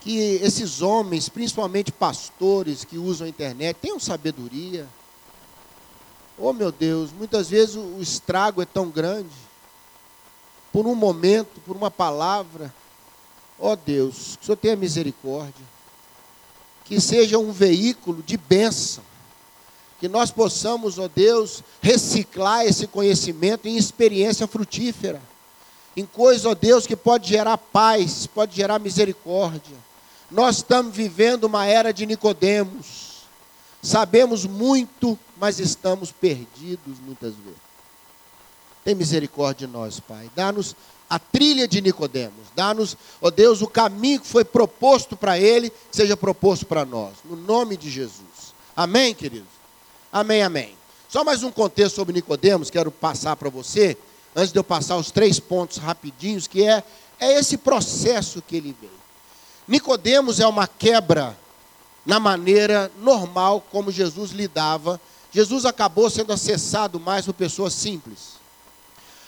que esses homens, principalmente pastores que usam a internet, tenham sabedoria. Oh meu Deus, muitas vezes o estrago é tão grande. Por um momento, por uma palavra. Oh Deus, que o Senhor tenha misericórdia. Que seja um veículo de bênção. Que nós possamos, oh Deus, reciclar esse conhecimento em experiência frutífera. Em coisa, oh Deus, que pode gerar paz, pode gerar misericórdia. Nós estamos vivendo uma era de Nicodemos. Sabemos muito, mas estamos perdidos muitas vezes. Tem misericórdia de nós, Pai. Dá-nos a trilha de Nicodemos. Dá-nos, ó Deus, o caminho que foi proposto para ele, seja proposto para nós. No nome de Jesus. Amém, queridos? Amém, amém. Só mais um contexto sobre Nicodemos, quero passar para você, antes de eu passar os três pontos rapidinhos, que é, é esse processo que ele veio. Nicodemos é uma quebra na maneira normal como Jesus lidava. Jesus acabou sendo acessado mais por pessoas simples.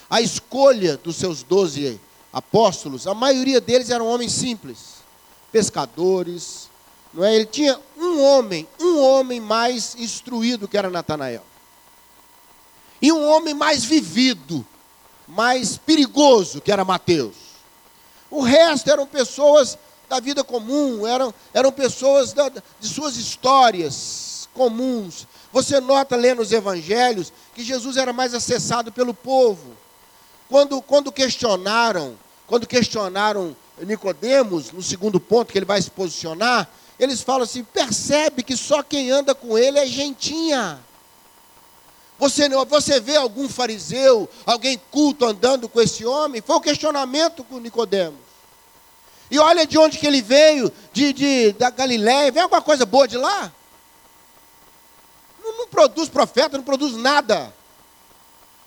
A escolha dos seus doze apóstolos, a maioria deles eram homens simples, pescadores, não é? Ele tinha um homem, um homem mais instruído que era Natanael. E um homem mais vivido, mais perigoso que era Mateus. O resto eram pessoas da vida comum, eram, eram pessoas da, de suas histórias comuns. Você nota lendo os evangelhos que Jesus era mais acessado pelo povo. Quando, quando questionaram, quando questionaram Nicodemos, no segundo ponto que ele vai se posicionar, eles falam assim: percebe que só quem anda com ele é gentinha. Você, você vê algum fariseu, alguém culto andando com esse homem? Foi o questionamento com Nicodemos. E olha de onde que ele veio, de, de da Galiléia. Vem alguma coisa boa de lá? Não, não, produz profeta, não produz nada.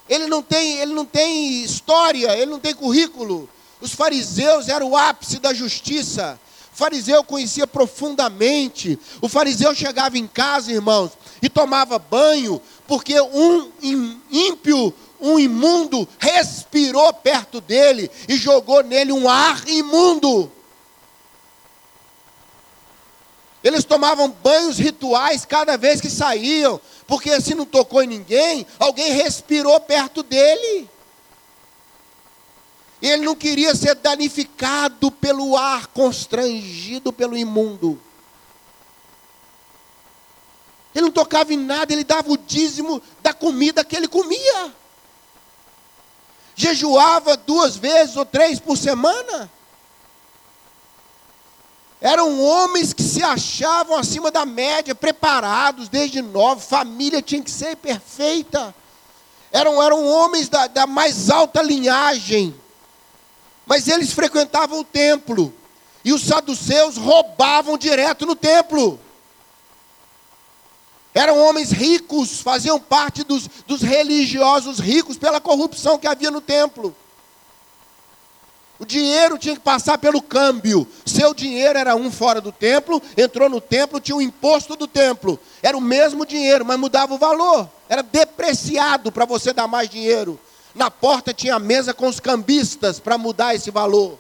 Ele não tem, ele não tem história, ele não tem currículo. Os fariseus eram o ápice da justiça. O fariseu conhecia profundamente. O fariseu chegava em casa, irmãos, e tomava banho, porque um ímpio, um imundo, respirou perto dele e jogou nele um ar imundo. Eles tomavam banhos rituais cada vez que saíam, porque se não tocou em ninguém, alguém respirou perto dele. Ele não queria ser danificado pelo ar, constrangido pelo imundo. Ele não tocava em nada, ele dava o dízimo da comida que ele comia jejuava duas vezes ou três por semana. Eram homens que se achavam acima da média, preparados desde novo, família tinha que ser perfeita. Eram, eram homens da, da mais alta linhagem. Mas eles frequentavam o templo. E os saduceus roubavam direto no templo. Eram homens ricos, faziam parte dos, dos religiosos ricos pela corrupção que havia no templo. O dinheiro tinha que passar pelo câmbio. Seu dinheiro era um fora do templo, entrou no templo, tinha o imposto do templo. Era o mesmo dinheiro, mas mudava o valor. Era depreciado para você dar mais dinheiro. Na porta tinha a mesa com os cambistas para mudar esse valor.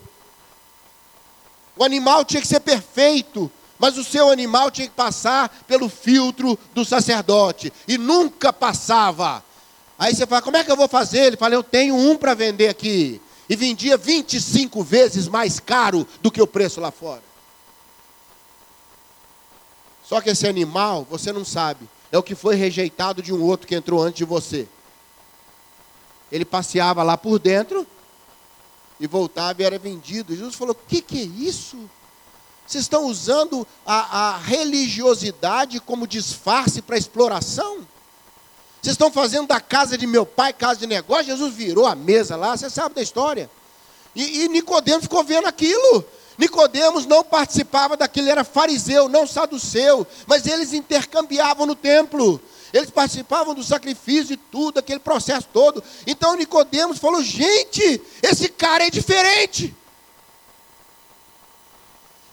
O animal tinha que ser perfeito, mas o seu animal tinha que passar pelo filtro do sacerdote. E nunca passava. Aí você fala, como é que eu vou fazer? Ele fala, eu tenho um para vender aqui. E vendia 25 vezes mais caro do que o preço lá fora. Só que esse animal, você não sabe, é o que foi rejeitado de um outro que entrou antes de você. Ele passeava lá por dentro e voltava e era vendido. Jesus falou: O que, que é isso? Vocês estão usando a, a religiosidade como disfarce para exploração? Vocês estão fazendo da casa de meu pai casa de negócio? Jesus virou a mesa lá, você sabe da história. E, e Nicodemos ficou vendo aquilo. Nicodemos não participava daquilo, era fariseu, não saduceu, mas eles intercambiavam no templo. Eles participavam do sacrifício e tudo, aquele processo todo. Então Nicodemos falou: "Gente, esse cara é diferente".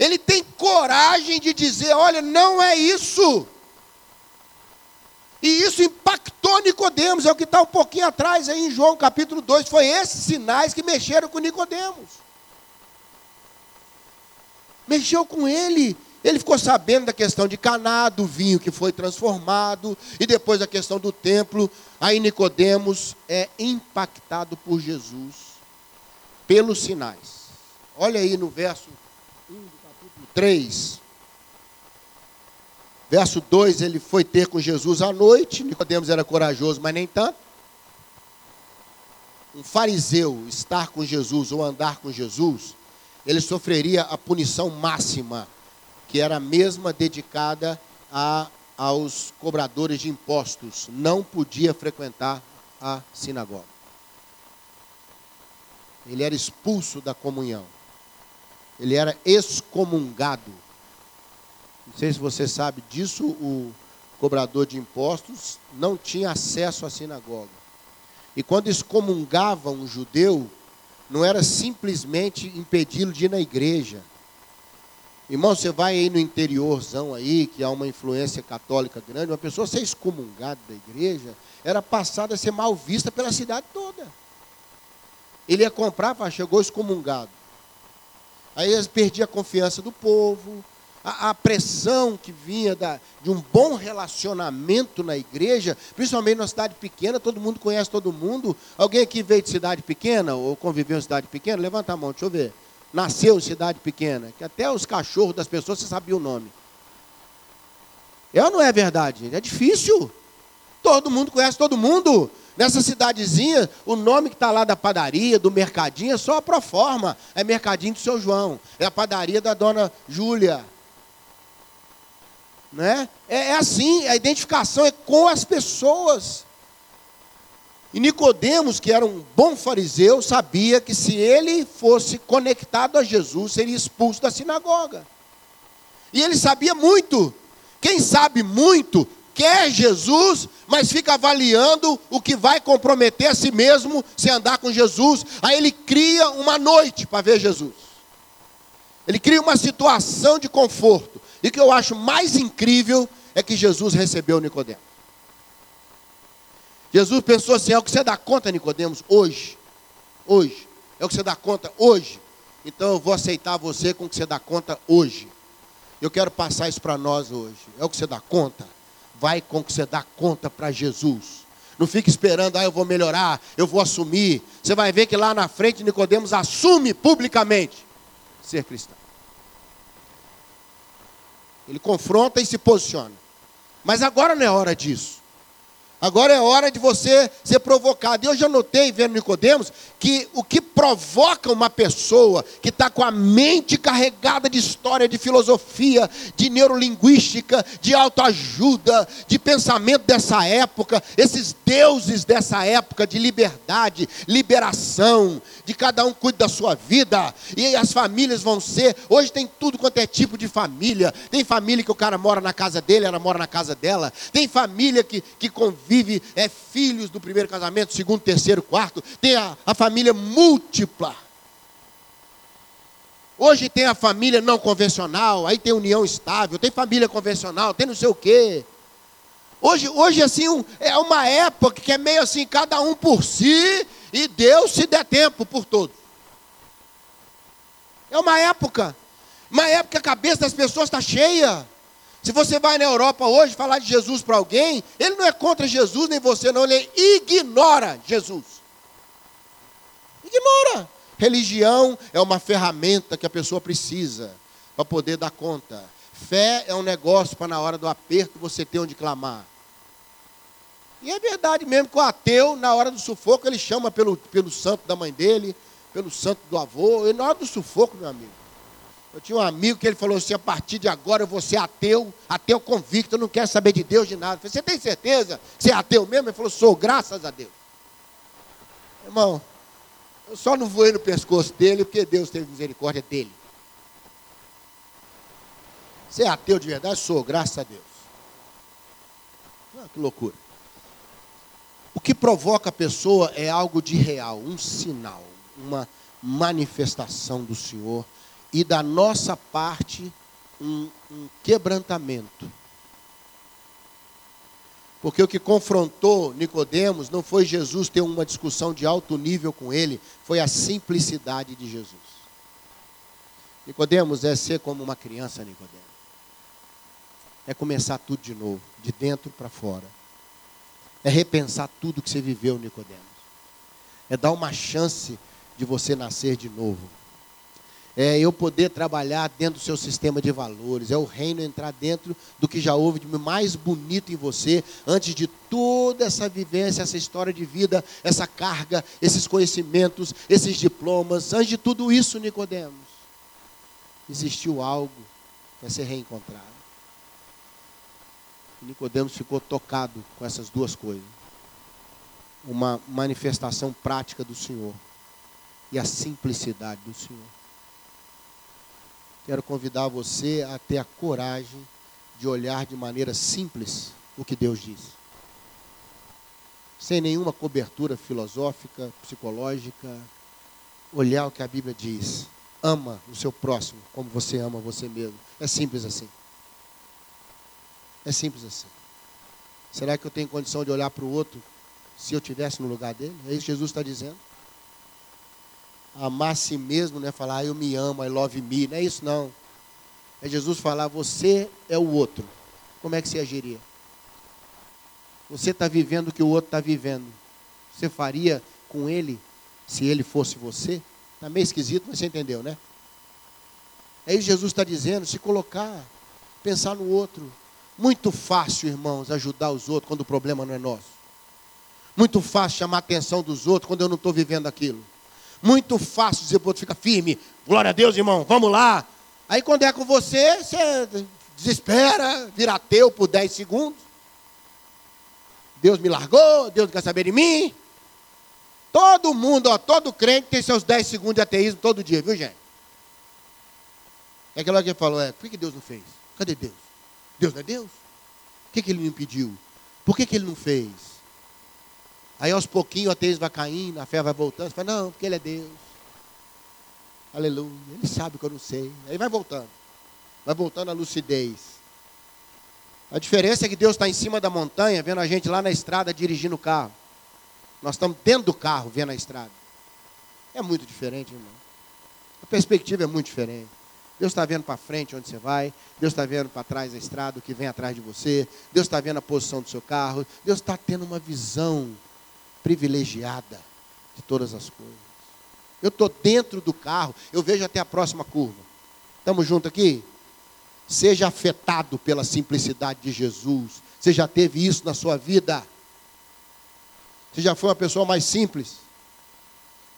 Ele tem coragem de dizer: olha, não é isso. E isso impactou Nicodemos, é o que está um pouquinho atrás aí em João capítulo 2. Foi esses sinais que mexeram com Nicodemos. mexeu com ele. Ele ficou sabendo da questão de Caná, do vinho que foi transformado, e depois da questão do templo. Aí Nicodemos é impactado por Jesus pelos sinais. Olha aí no verso 1 do capítulo 3. Verso 2, ele foi ter com Jesus à noite. Nicodemos era corajoso, mas nem tanto. Um fariseu estar com Jesus ou andar com Jesus, ele sofreria a punição máxima que era a mesma dedicada a, aos cobradores de impostos. Não podia frequentar a sinagoga. Ele era expulso da comunhão. Ele era excomungado. Não sei se você sabe disso, o cobrador de impostos não tinha acesso à sinagoga. E quando excomungava um judeu, não era simplesmente impedi-lo de ir na igreja. Irmão, você vai aí no interiorzão aí, que há uma influência católica grande, uma pessoa ser excomungada da igreja, era passada a ser mal vista pela cidade toda. Ele ia comprar, chegou excomungado. Aí eles perdiam a confiança do povo, a, a pressão que vinha da, de um bom relacionamento na igreja, principalmente numa cidade pequena, todo mundo conhece todo mundo. Alguém aqui veio de cidade pequena ou conviveu em cidade pequena? Levanta a mão, deixa eu ver nasceu em cidade pequena, que até os cachorros das pessoas você sabia o nome. É ou não é verdade? É difícil. Todo mundo conhece todo mundo. Nessa cidadezinha, o nome que está lá da padaria, do mercadinho, é só a proforma. É mercadinho do seu João. É a padaria da dona Júlia. Né? É, é assim, a identificação é com as pessoas. E Nicodemos, que era um bom fariseu, sabia que se ele fosse conectado a Jesus, seria expulso da sinagoga. E ele sabia muito. Quem sabe muito quer Jesus, mas fica avaliando o que vai comprometer a si mesmo se andar com Jesus. Aí ele cria uma noite para ver Jesus. Ele cria uma situação de conforto. E o que eu acho mais incrível é que Jesus recebeu Nicodemos. Jesus pensou assim: é o que você dá conta, Nicodemos, hoje. Hoje. É o que você dá conta hoje. Então eu vou aceitar você com o que você dá conta hoje. Eu quero passar isso para nós hoje. É o que você dá conta. Vai com que você dá conta para Jesus. Não fique esperando, ah, eu vou melhorar, eu vou assumir. Você vai ver que lá na frente Nicodemos assume publicamente ser cristão. Ele confronta e se posiciona. Mas agora não é hora disso. Agora é hora de você ser provocado. E eu já notei, vendo Nicodemos, que o que provoca uma pessoa que está com a mente carregada de história, de filosofia, de neurolinguística, de autoajuda, de pensamento dessa época, esses deuses dessa época de liberdade, liberação, de cada um cuide da sua vida, e as famílias vão ser. Hoje tem tudo quanto é tipo de família. Tem família que o cara mora na casa dele, ela mora na casa dela. Tem família que, que convive, é filhos do primeiro casamento, segundo, terceiro, quarto. Tem a, a família múltipla. Hoje tem a família não convencional, aí tem união estável, tem família convencional, tem não sei o quê. Hoje, hoje assim, é uma época que é meio assim, cada um por si, e Deus se der tempo por todos. É uma época, uma época que a cabeça das pessoas está cheia. Se você vai na Europa hoje falar de Jesus para alguém, ele não é contra Jesus, nem você não, ele ignora Jesus. Ignora. Religião é uma ferramenta que a pessoa precisa para poder dar conta. Fé é um negócio para na hora do aperto você ter onde clamar. E é verdade mesmo que o ateu, na hora do sufoco, ele chama pelo, pelo santo da mãe dele, pelo santo do avô. E na hora do sufoco, meu amigo. Eu tinha um amigo que ele falou assim: a partir de agora eu vou ser ateu, ateu convicto, não quero saber de Deus de nada. Eu falei, você tem certeza? Você é ateu mesmo? Ele falou, sou, graças a Deus. Irmão, eu só não voei no pescoço dele porque Deus teve misericórdia dele. Você é ateu de verdade? Sou, graças a Deus. Ah, que loucura. O que provoca a pessoa é algo de real, um sinal, uma manifestação do Senhor e da nossa parte um, um quebrantamento. Porque o que confrontou Nicodemos não foi Jesus ter uma discussão de alto nível com ele, foi a simplicidade de Jesus. Nicodemos é ser como uma criança, Nicodemos. É começar tudo de novo, de dentro para fora. É repensar tudo que você viveu, Nicodemos. É dar uma chance de você nascer de novo. É eu poder trabalhar dentro do seu sistema de valores. É o reino entrar dentro do que já houve de mais bonito em você, antes de toda essa vivência, essa história de vida, essa carga, esses conhecimentos, esses diplomas. Antes de tudo isso, Nicodemos existiu algo para ser reencontrado. Nicodemos ficou tocado com essas duas coisas. Uma manifestação prática do Senhor e a simplicidade do Senhor. Quero convidar você a ter a coragem de olhar de maneira simples o que Deus diz. Sem nenhuma cobertura filosófica, psicológica, olhar o que a Bíblia diz ama o seu próximo como você ama você mesmo. É simples assim. É simples assim. Será que eu tenho condição de olhar para o outro se eu tivesse no lugar dele? É isso que Jesus está dizendo. Amar a si mesmo não é falar, ah, eu me amo, I love me. Não é isso não. É Jesus falar, você é o outro. Como é que você agiria? Você está vivendo o que o outro está vivendo. Você faria com ele se ele fosse você? Está meio esquisito, mas você entendeu, né? É isso que Jesus está dizendo, se colocar, pensar no outro. Muito fácil, irmãos, ajudar os outros quando o problema não é nosso. Muito fácil chamar a atenção dos outros quando eu não estou vivendo aquilo. Muito fácil dizer para o outro, fica firme. Glória a Deus, irmão, vamos lá. Aí quando é com você, você desespera, vira ateu por 10 segundos. Deus me largou, Deus não quer saber de mim. Todo mundo, ó, todo crente tem seus 10 segundos de ateísmo todo dia, viu, gente? É aquela que falou, é, por que Deus não fez? Cadê Deus? Deus não é Deus? Por que, que ele não impediu? Por que, que ele não fez? Aí aos pouquinhos o ateísmo vai caindo, a fé vai voltando. Você fala, não, porque ele é Deus. Aleluia. Ele sabe que eu não sei. Aí vai voltando. Vai voltando a lucidez. A diferença é que Deus está em cima da montanha, vendo a gente lá na estrada dirigindo o carro. Nós estamos dentro do carro, vendo a estrada. É muito diferente, irmão. A perspectiva é muito diferente. Deus está vendo para frente onde você vai, Deus está vendo para trás a estrada, o que vem atrás de você, Deus está vendo a posição do seu carro, Deus está tendo uma visão privilegiada de todas as coisas. Eu estou dentro do carro, eu vejo até a próxima curva. Estamos juntos aqui? Seja afetado pela simplicidade de Jesus. Você já teve isso na sua vida? Você já foi uma pessoa mais simples.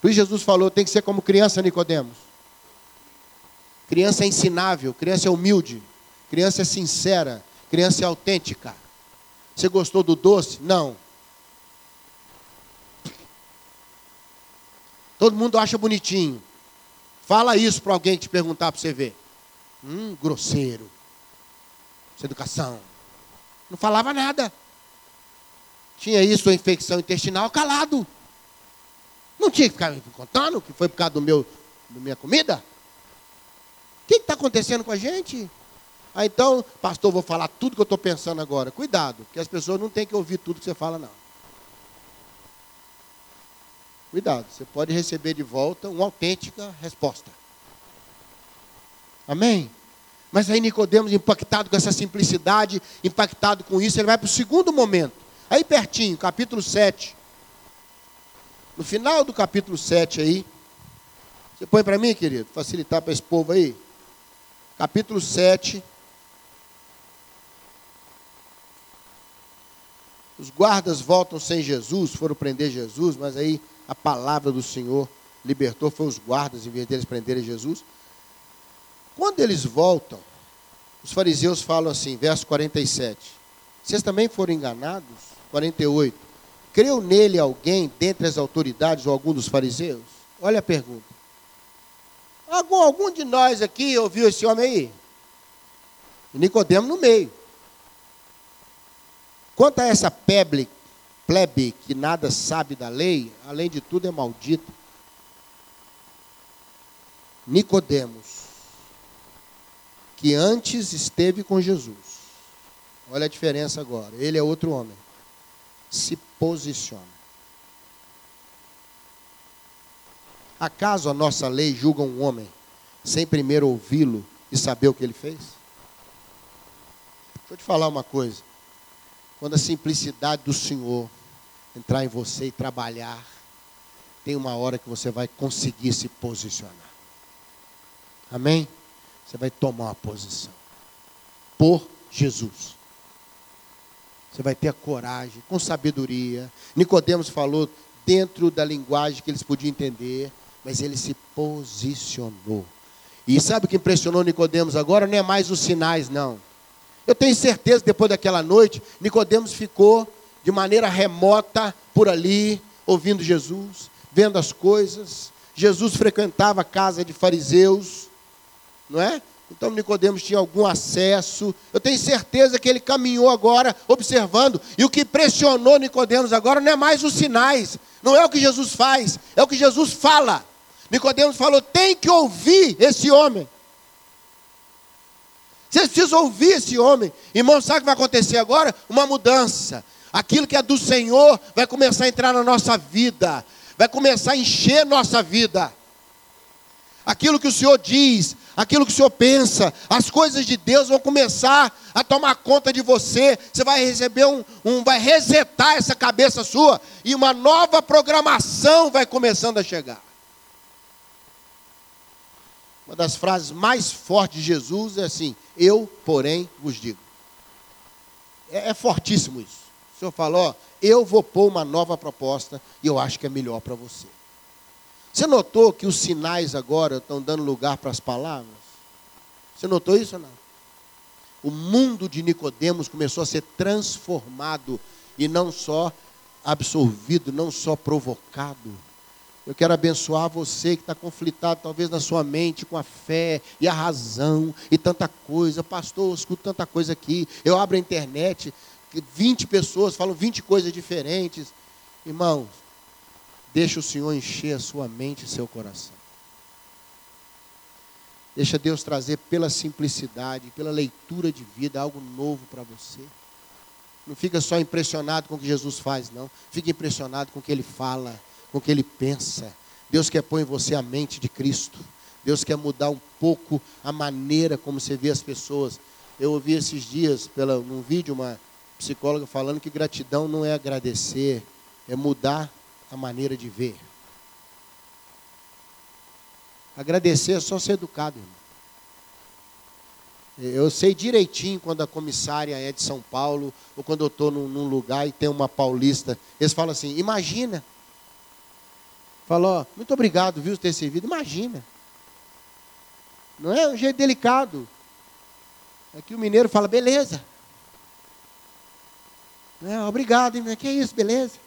Por isso Jesus falou, tem que ser como criança, Nicodemos. Criança é ensinável, criança é humilde, criança é sincera, criança é autêntica. Você gostou do doce? Não. Todo mundo acha bonitinho. Fala isso para alguém te perguntar para você ver. Hum, grosseiro. Sem educação. Não falava nada tinha isso, a infecção intestinal, calado. Não tinha que ficar me contando que foi por causa do meu, da minha comida? O que está acontecendo com a gente? Ah, então, pastor, vou falar tudo que eu estou pensando agora. Cuidado, que as pessoas não têm que ouvir tudo que você fala, não. Cuidado, você pode receber de volta uma autêntica resposta. Amém? Mas aí Nicodemos, impactado com essa simplicidade, impactado com isso, ele vai para o segundo momento. Aí pertinho, capítulo 7. No final do capítulo 7 aí. Você põe para mim, querido, facilitar para esse povo aí. Capítulo 7. Os guardas voltam sem Jesus, foram prender Jesus, mas aí a palavra do Senhor libertou, foi os guardas, em vez deles prenderem Jesus. Quando eles voltam, os fariseus falam assim, verso 47. Vocês também foram enganados? 48. Creu nele alguém dentre as autoridades ou algum dos fariseus? Olha a pergunta. Algum, algum de nós aqui ouviu esse homem aí? Nicodemo no meio. Quanto a essa peble, plebe que nada sabe da lei, além de tudo é maldito. Nicodemos, que antes esteve com Jesus. Olha a diferença agora. Ele é outro homem se posiciona. Acaso a nossa lei julga um homem sem primeiro ouvi-lo e saber o que ele fez? Deixa eu te falar uma coisa. Quando a simplicidade do Senhor entrar em você e trabalhar, tem uma hora que você vai conseguir se posicionar. Amém? Você vai tomar uma posição. Por Jesus. Você vai ter a coragem, com sabedoria. Nicodemos falou dentro da linguagem que eles podiam entender, mas ele se posicionou. E sabe o que impressionou Nicodemos agora? Não é mais os sinais, não. Eu tenho certeza depois daquela noite, Nicodemos ficou de maneira remota por ali, ouvindo Jesus, vendo as coisas. Jesus frequentava a casa de fariseus, não é? Então Nicodemos tinha algum acesso. Eu tenho certeza que ele caminhou agora observando. E o que pressionou Nicodemos agora não é mais os sinais, não é o que Jesus faz, é o que Jesus fala. Nicodemos falou: tem que ouvir esse homem. Vocês precisam ouvir esse homem. Irmão, sabe o que vai acontecer agora? Uma mudança. Aquilo que é do Senhor vai começar a entrar na nossa vida, vai começar a encher nossa vida. Aquilo que o Senhor diz, aquilo que o Senhor pensa, as coisas de Deus vão começar a tomar conta de você. Você vai receber um, um, vai resetar essa cabeça sua e uma nova programação vai começando a chegar. Uma das frases mais fortes de Jesus é assim: Eu, porém, vos digo. É, é fortíssimo isso. O Senhor falou: Eu vou pôr uma nova proposta e eu acho que é melhor para você. Você notou que os sinais agora estão dando lugar para as palavras? Você notou isso ou não? O mundo de Nicodemos começou a ser transformado e não só absorvido, não só provocado. Eu quero abençoar você que está conflitado, talvez na sua mente, com a fé e a razão e tanta coisa. Pastor, eu escuto tanta coisa aqui. Eu abro a internet, 20 pessoas falam 20 coisas diferentes. Irmãos, Deixa o Senhor encher a sua mente e seu coração. Deixa Deus trazer pela simplicidade, pela leitura de vida, algo novo para você. Não fica só impressionado com o que Jesus faz, não. Fica impressionado com o que ele fala, com o que ele pensa. Deus quer pôr em você a mente de Cristo. Deus quer mudar um pouco a maneira como você vê as pessoas. Eu ouvi esses dias, pela, num vídeo, uma psicóloga falando que gratidão não é agradecer, é mudar a maneira de ver. Agradecer é só ser educado, irmão. Eu sei direitinho quando a comissária é de São Paulo, ou quando eu estou num, num, lugar e tem uma paulista. Eles falam assim: imagina. Falou, muito obrigado, viu, ter servido. Imagina. Não é um jeito delicado. É que o mineiro fala, beleza. Não é, obrigado, hein? que é isso, beleza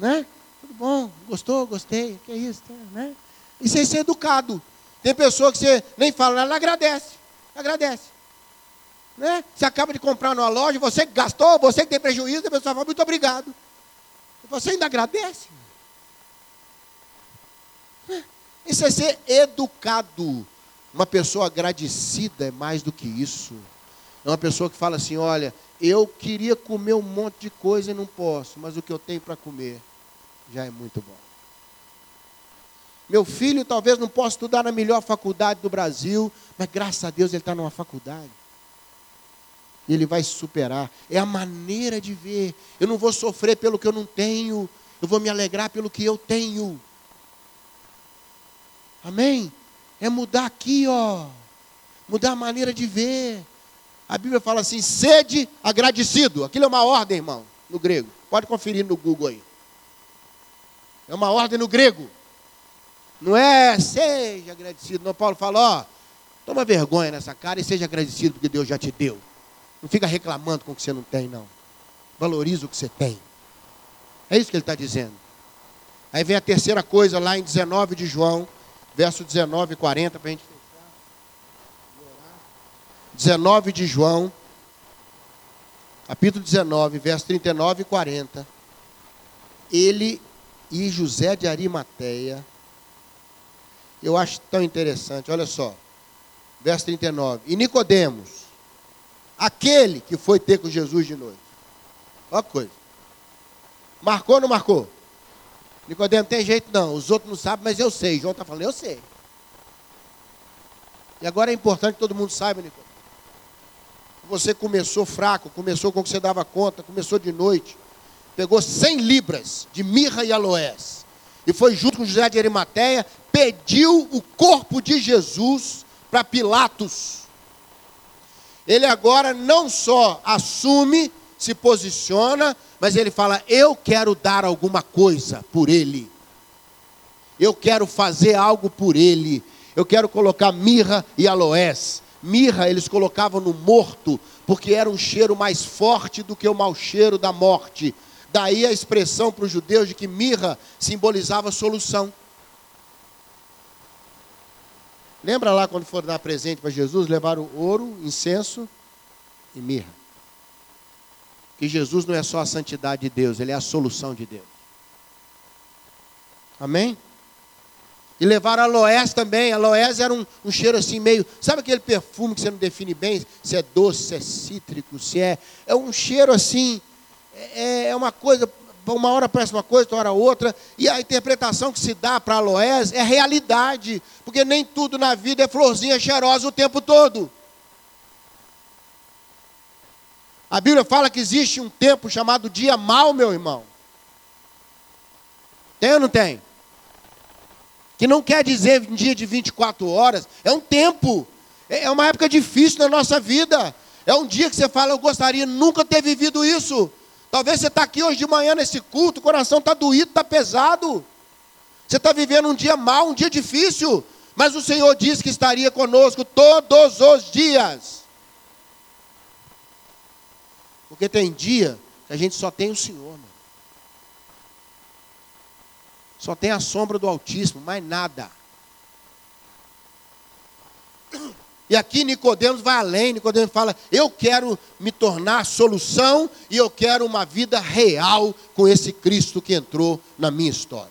né? Tudo bom, gostou, gostei, que é isso, né? Isso é ser educado. Tem pessoa que você nem fala, ela agradece, agradece. Né? Você acaba de comprar numa loja, você que gastou, você que tem prejuízo, a pessoa fala, muito obrigado. Você ainda agradece. Isso é ser educado. Uma pessoa agradecida é mais do que isso. É uma pessoa que fala assim: olha, eu queria comer um monte de coisa e não posso, mas o que eu tenho para comer já é muito bom. Meu filho talvez não possa estudar na melhor faculdade do Brasil, mas graças a Deus ele está numa faculdade. E ele vai se superar. É a maneira de ver. Eu não vou sofrer pelo que eu não tenho, eu vou me alegrar pelo que eu tenho. Amém? É mudar aqui, ó. Mudar a maneira de ver. A Bíblia fala assim: sede agradecido. Aquilo é uma ordem, irmão, no grego. Pode conferir no Google aí. É uma ordem no grego. Não é seja agradecido. Não, Paulo fala, ó, toma vergonha nessa cara e seja agradecido porque Deus já te deu. Não fica reclamando com o que você não tem, não. Valoriza o que você tem. É isso que ele está dizendo. Aí vem a terceira coisa lá em 19 de João, verso 19 e 40, para a gente fechar. 19 de João, capítulo 19, verso 39 e 40. Ele e José de Arimateia. Eu acho tão interessante, olha só. Verso 39. E Nicodemos, aquele que foi ter com Jesus de noite. Olha a coisa. Marcou ou não marcou? Nicodemos tem jeito não, os outros não sabem, mas eu sei. João está falando, eu sei. E agora é importante que todo mundo saiba, Nicodemos. Você começou fraco, começou com o que você dava conta, começou de noite. Pegou 100 libras de mirra e aloés. E foi junto com José de Arimateia, pediu o corpo de Jesus para Pilatos. Ele agora não só assume, se posiciona, mas ele fala: Eu quero dar alguma coisa por ele. Eu quero fazer algo por ele. Eu quero colocar mirra e aloés. Mirra eles colocavam no morto, porque era um cheiro mais forte do que o mau cheiro da morte. Daí a expressão para os judeus de que mirra simbolizava solução. Lembra lá quando foram dar presente para Jesus, levaram ouro, incenso e mirra. Que Jesus não é só a santidade de Deus, ele é a solução de Deus. Amém? E levaram aloés também. Aloés era um, um, cheiro assim meio. Sabe aquele perfume que você não define bem? Se é doce, se é cítrico, se é. É um cheiro assim. É, é uma coisa uma hora parece uma coisa, outra hora outra, e a interpretação que se dá para aloés é realidade, porque nem tudo na vida é florzinha cheirosa o tempo todo. A Bíblia fala que existe um tempo chamado dia mal, meu irmão. Tem ou não tem? Que não quer dizer um dia de 24 horas, é um tempo, é, é uma época difícil na nossa vida. É um dia que você fala, eu gostaria nunca ter vivido isso. Talvez você está aqui hoje de manhã nesse culto, o coração está doído, está pesado. Você está vivendo um dia mau, um dia difícil. Mas o Senhor disse que estaria conosco todos os dias. Porque tem dia que a gente só tem o Senhor. Mano. Só tem a sombra do Altíssimo, mais nada. E aqui Nicodemos vai além, Nicodemos fala: "Eu quero me tornar solução e eu quero uma vida real com esse Cristo que entrou na minha história".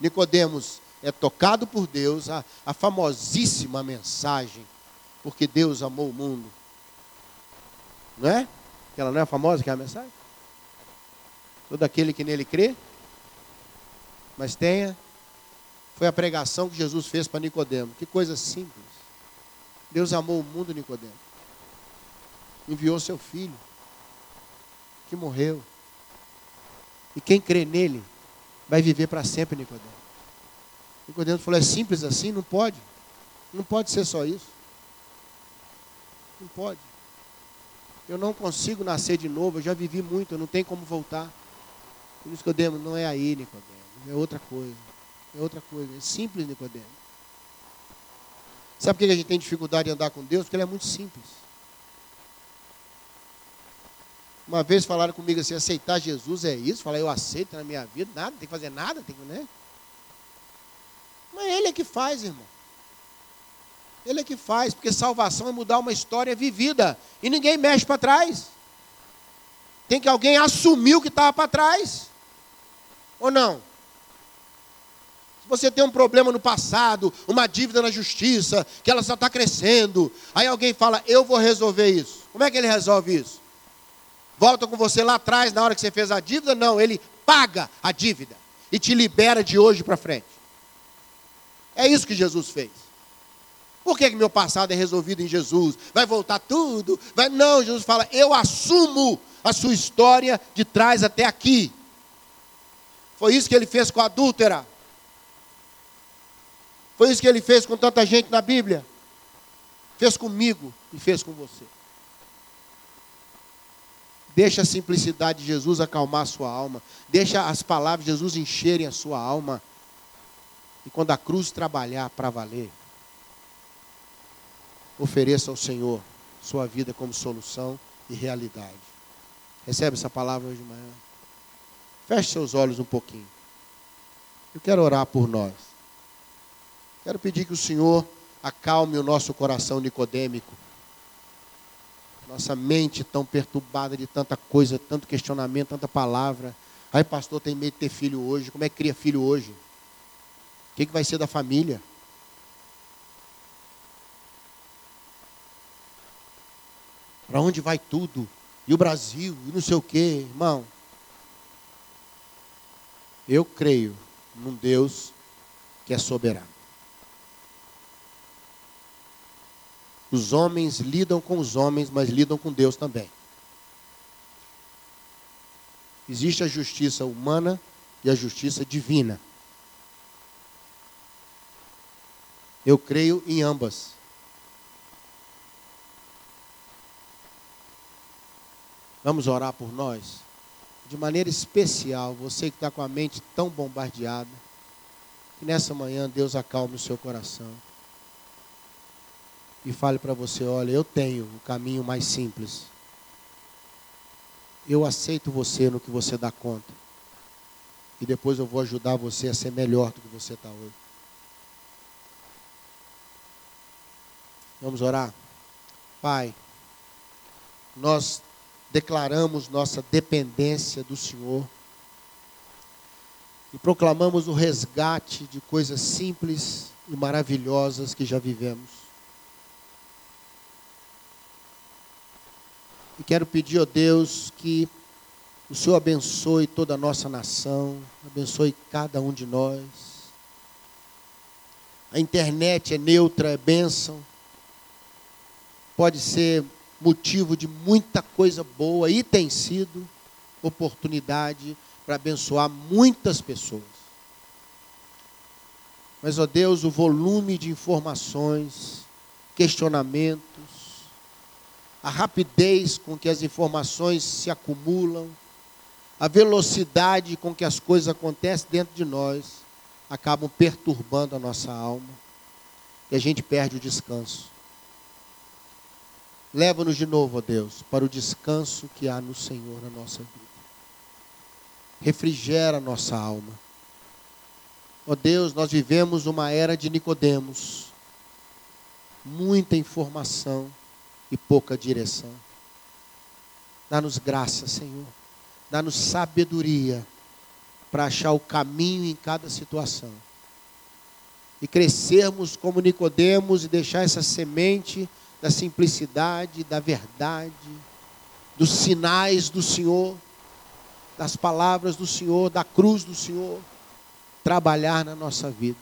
Nicodemos é tocado por Deus, a, a famosíssima mensagem, porque Deus amou o mundo. Não é? Ela não é famosa que é a mensagem? Todo aquele que nele crê, mas tenha foi a pregação que Jesus fez para Nicodemo. Que coisa simples. Deus amou o mundo, Nicodemo. Enviou seu filho, que morreu. E quem crê nele vai viver para sempre, Nicodemo. Nicodemo falou: é simples assim? Não pode. Não pode ser só isso. Não pode. Eu não consigo nascer de novo, eu já vivi muito, eu não tenho como voltar. Nicodemo, não é aí, Nicodemo. É outra coisa. É outra coisa. É simples, Nicodemo. Sabe por que a gente tem dificuldade em andar com Deus? Porque ele é muito simples. Uma vez falaram comigo assim, aceitar Jesus é isso? Falei, eu aceito na minha vida, nada, não tem que fazer nada, tem que, né? Mas ele é que faz, irmão. Ele é que faz, porque salvação é mudar uma história vivida. E ninguém mexe para trás. Tem que alguém assumir o que estava para trás. Ou não? Se você tem um problema no passado, uma dívida na justiça, que ela só está crescendo, aí alguém fala, eu vou resolver isso. Como é que ele resolve isso? Volta com você lá atrás, na hora que você fez a dívida? Não, ele paga a dívida e te libera de hoje para frente. É isso que Jesus fez. Por que, que meu passado é resolvido em Jesus? Vai voltar tudo? Vai... Não, Jesus fala, eu assumo a sua história de trás até aqui. Foi isso que ele fez com a adúltera. Foi isso que ele fez com tanta gente na Bíblia. Fez comigo e fez com você. Deixa a simplicidade de Jesus acalmar a sua alma. Deixa as palavras de Jesus encherem a sua alma. E quando a cruz trabalhar para valer, ofereça ao Senhor sua vida como solução e realidade. Recebe essa palavra hoje de manhã. Feche seus olhos um pouquinho. Eu quero orar por nós. Quero pedir que o Senhor acalme o nosso coração nicodêmico. Nossa mente tão perturbada de tanta coisa, tanto questionamento, tanta palavra. Aí, pastor, tem medo de ter filho hoje. Como é que cria filho hoje? O que, que vai ser da família? Para onde vai tudo? E o Brasil? E não sei o quê, irmão. Eu creio num Deus que é soberano. Os homens lidam com os homens, mas lidam com Deus também. Existe a justiça humana e a justiça divina. Eu creio em ambas. Vamos orar por nós? De maneira especial, você que está com a mente tão bombardeada, que nessa manhã Deus acalme o seu coração. E fale para você: olha, eu tenho o caminho mais simples. Eu aceito você no que você dá conta. E depois eu vou ajudar você a ser melhor do que você está hoje. Vamos orar? Pai, nós declaramos nossa dependência do Senhor e proclamamos o resgate de coisas simples e maravilhosas que já vivemos. E quero pedir a Deus que o Senhor abençoe toda a nossa nação, abençoe cada um de nós. A internet é neutra, é bênção. Pode ser motivo de muita coisa boa e tem sido oportunidade para abençoar muitas pessoas. Mas, ó Deus, o volume de informações, questionamentos, a rapidez com que as informações se acumulam, a velocidade com que as coisas acontecem dentro de nós, acabam perturbando a nossa alma e a gente perde o descanso. Leva-nos de novo, ó Deus, para o descanso que há no Senhor na nossa vida. Refrigera a nossa alma. Ó Deus, nós vivemos uma era de Nicodemos. Muita informação e pouca direção. Dá-nos graça, Senhor. Dá-nos sabedoria para achar o caminho em cada situação. E crescermos como Nicodemos e deixar essa semente da simplicidade, da verdade, dos sinais do Senhor, das palavras do Senhor, da cruz do Senhor, trabalhar na nossa vida.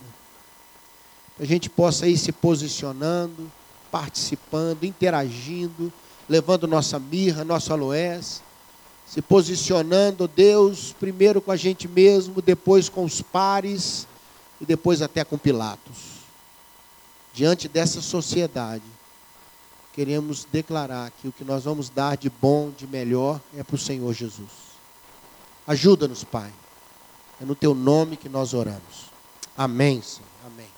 Que a gente possa ir se posicionando, participando, interagindo, levando nossa mirra, nosso aloés, se posicionando, Deus, primeiro com a gente mesmo, depois com os pares e depois até com Pilatos. Diante dessa sociedade, queremos declarar que o que nós vamos dar de bom, de melhor, é para o Senhor Jesus. Ajuda-nos, Pai. É no teu nome que nós oramos. Amém, Senhor. Amém.